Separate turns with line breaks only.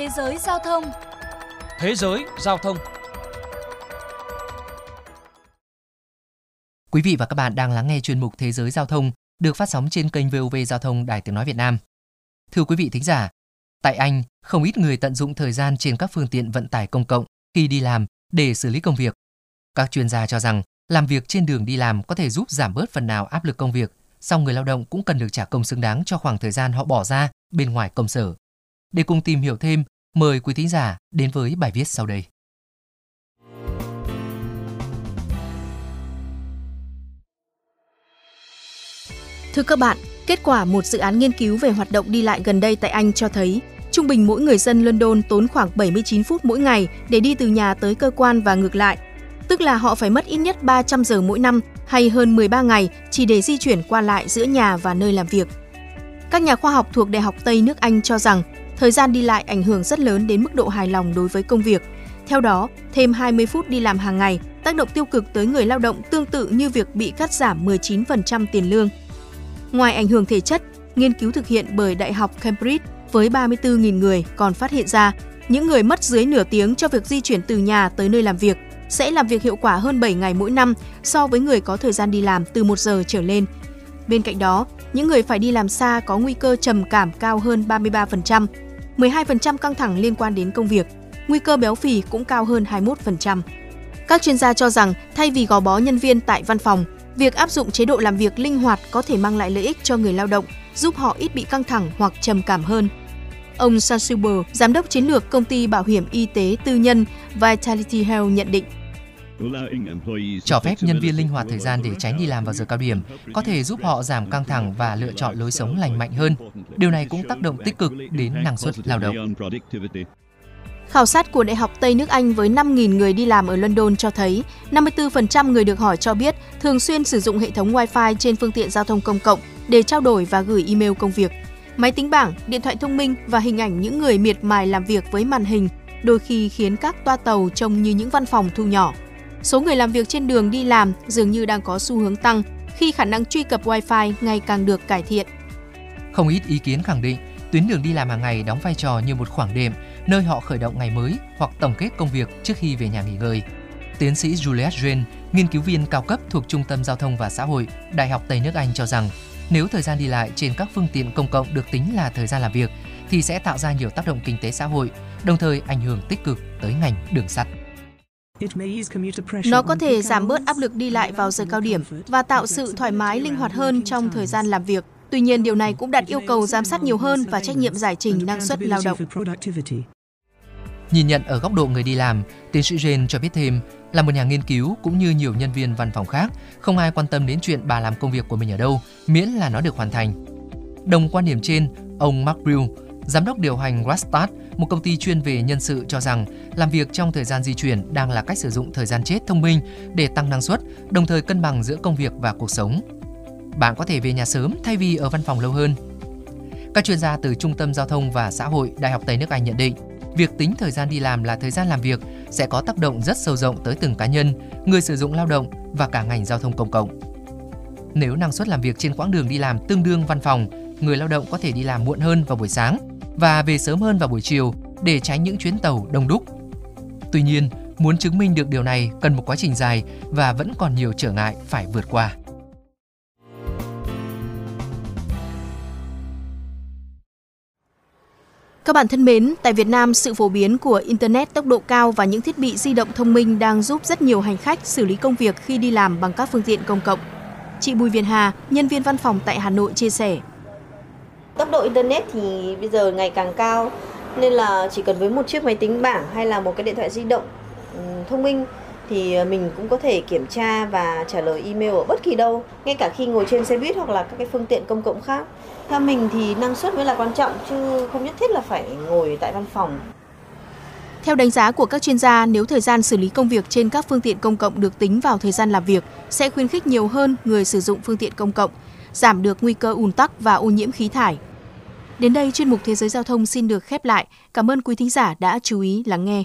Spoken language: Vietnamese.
Thế giới giao thông
Thế giới giao thông
Quý vị và các bạn đang lắng nghe chuyên mục Thế giới giao thông được phát sóng trên kênh VOV Giao thông Đài Tiếng Nói Việt Nam. Thưa quý vị thính giả, tại Anh, không ít người tận dụng thời gian trên các phương tiện vận tải công cộng khi đi làm để xử lý công việc. Các chuyên gia cho rằng làm việc trên đường đi làm có thể giúp giảm bớt phần nào áp lực công việc, song người lao động cũng cần được trả công xứng đáng cho khoảng thời gian họ bỏ ra bên ngoài công sở. Để cùng tìm hiểu thêm, mời quý thính giả đến với bài viết sau đây.
Thưa các bạn, kết quả một dự án nghiên cứu về hoạt động đi lại gần đây tại Anh cho thấy trung bình mỗi người dân London tốn khoảng 79 phút mỗi ngày để đi từ nhà tới cơ quan và ngược lại. Tức là họ phải mất ít nhất 300 giờ mỗi năm hay hơn 13 ngày chỉ để di chuyển qua lại giữa nhà và nơi làm việc. Các nhà khoa học thuộc Đại học Tây nước Anh cho rằng thời gian đi lại ảnh hưởng rất lớn đến mức độ hài lòng đối với công việc. Theo đó, thêm 20 phút đi làm hàng ngày tác động tiêu cực tới người lao động tương tự như việc bị cắt giảm 19% tiền lương. Ngoài ảnh hưởng thể chất, nghiên cứu thực hiện bởi Đại học Cambridge với 34.000 người còn phát hiện ra những người mất dưới nửa tiếng cho việc di chuyển từ nhà tới nơi làm việc sẽ làm việc hiệu quả hơn 7 ngày mỗi năm so với người có thời gian đi làm từ 1 giờ trở lên. Bên cạnh đó, những người phải đi làm xa có nguy cơ trầm cảm cao hơn 33%, 12% căng thẳng liên quan đến công việc, nguy cơ béo phì cũng cao hơn 21%. Các chuyên gia cho rằng thay vì gò bó nhân viên tại văn phòng, việc áp dụng chế độ làm việc linh hoạt có thể mang lại lợi ích cho người lao động, giúp họ ít bị căng thẳng hoặc trầm cảm hơn. Ông Sasuber, giám đốc chiến lược công ty bảo hiểm y tế tư nhân Vitality Health nhận định
cho phép nhân viên linh hoạt thời gian để tránh đi làm vào giờ cao điểm có thể giúp họ giảm căng thẳng và lựa chọn lối sống lành mạnh hơn. Điều này cũng tác động tích cực đến năng suất lao động.
Khảo sát của Đại học Tây nước Anh với 5.000 người đi làm ở London cho thấy 54% người được hỏi cho biết thường xuyên sử dụng hệ thống Wi-Fi trên phương tiện giao thông công cộng để trao đổi và gửi email công việc. Máy tính bảng, điện thoại thông minh và hình ảnh những người miệt mài làm việc với màn hình đôi khi khiến các toa tàu trông như những văn phòng thu nhỏ. Số người làm việc trên đường đi làm dường như đang có xu hướng tăng khi khả năng truy cập Wi-Fi ngày càng được cải thiện.
Không ít ý kiến khẳng định tuyến đường đi làm hàng ngày đóng vai trò như một khoảng đệm nơi họ khởi động ngày mới hoặc tổng kết công việc trước khi về nhà nghỉ ngơi. Tiến sĩ Juliet Jane, nghiên cứu viên cao cấp thuộc Trung tâm Giao thông và Xã hội, Đại học Tây nước Anh cho rằng nếu thời gian đi lại trên các phương tiện công cộng được tính là thời gian làm việc thì sẽ tạo ra nhiều tác động kinh tế xã hội, đồng thời ảnh hưởng tích cực tới ngành đường sắt.
Nó có thể giảm bớt áp lực đi lại vào giờ cao điểm và tạo sự thoải mái linh hoạt hơn trong thời gian làm việc. Tuy nhiên, điều này cũng đặt yêu cầu giám sát nhiều hơn và trách nhiệm giải trình năng suất lao động.
Nhìn nhận ở góc độ người đi làm, tiến sĩ Jane cho biết thêm là một nhà nghiên cứu cũng như nhiều nhân viên văn phòng khác, không ai quan tâm đến chuyện bà làm công việc của mình ở đâu, miễn là nó được hoàn thành. Đồng quan điểm trên, ông Mark Brill, giám đốc điều hành Rastat, một công ty chuyên về nhân sự cho rằng làm việc trong thời gian di chuyển đang là cách sử dụng thời gian chết thông minh để tăng năng suất, đồng thời cân bằng giữa công việc và cuộc sống. Bạn có thể về nhà sớm thay vì ở văn phòng lâu hơn. Các chuyên gia từ Trung tâm Giao thông và Xã hội Đại học Tây nước Anh nhận định, việc tính thời gian đi làm là thời gian làm việc sẽ có tác động rất sâu rộng tới từng cá nhân, người sử dụng lao động và cả ngành giao thông công cộng. Nếu năng suất làm việc trên quãng đường đi làm tương đương văn phòng, người lao động có thể đi làm muộn hơn vào buổi sáng và về sớm hơn vào buổi chiều để tránh những chuyến tàu đông đúc. Tuy nhiên, muốn chứng minh được điều này cần một quá trình dài và vẫn còn nhiều trở ngại phải vượt qua.
Các bạn thân mến, tại Việt Nam, sự phổ biến của Internet tốc độ cao và những thiết bị di động thông minh đang giúp rất nhiều hành khách xử lý công việc khi đi làm bằng các phương tiện công cộng. Chị Bùi Việt Hà, nhân viên văn phòng tại Hà Nội chia sẻ.
Tốc độ Internet thì bây giờ ngày càng cao, nên là chỉ cần với một chiếc máy tính bảng hay là một cái điện thoại di động ừ, thông minh thì mình cũng có thể kiểm tra và trả lời email ở bất kỳ đâu, ngay cả khi ngồi trên xe buýt hoặc là các cái phương tiện công cộng khác. Theo mình thì năng suất mới là quan trọng chứ không nhất thiết là phải ngồi tại văn phòng.
Theo đánh giá của các chuyên gia, nếu thời gian xử lý công việc trên các phương tiện công cộng được tính vào thời gian làm việc, sẽ khuyến khích nhiều hơn người sử dụng phương tiện công cộng, giảm được nguy cơ ùn tắc và ô nhiễm khí thải. Đến đây, chuyên mục Thế giới Giao thông xin được khép lại. Cảm ơn quý thính giả đã chú ý lắng nghe.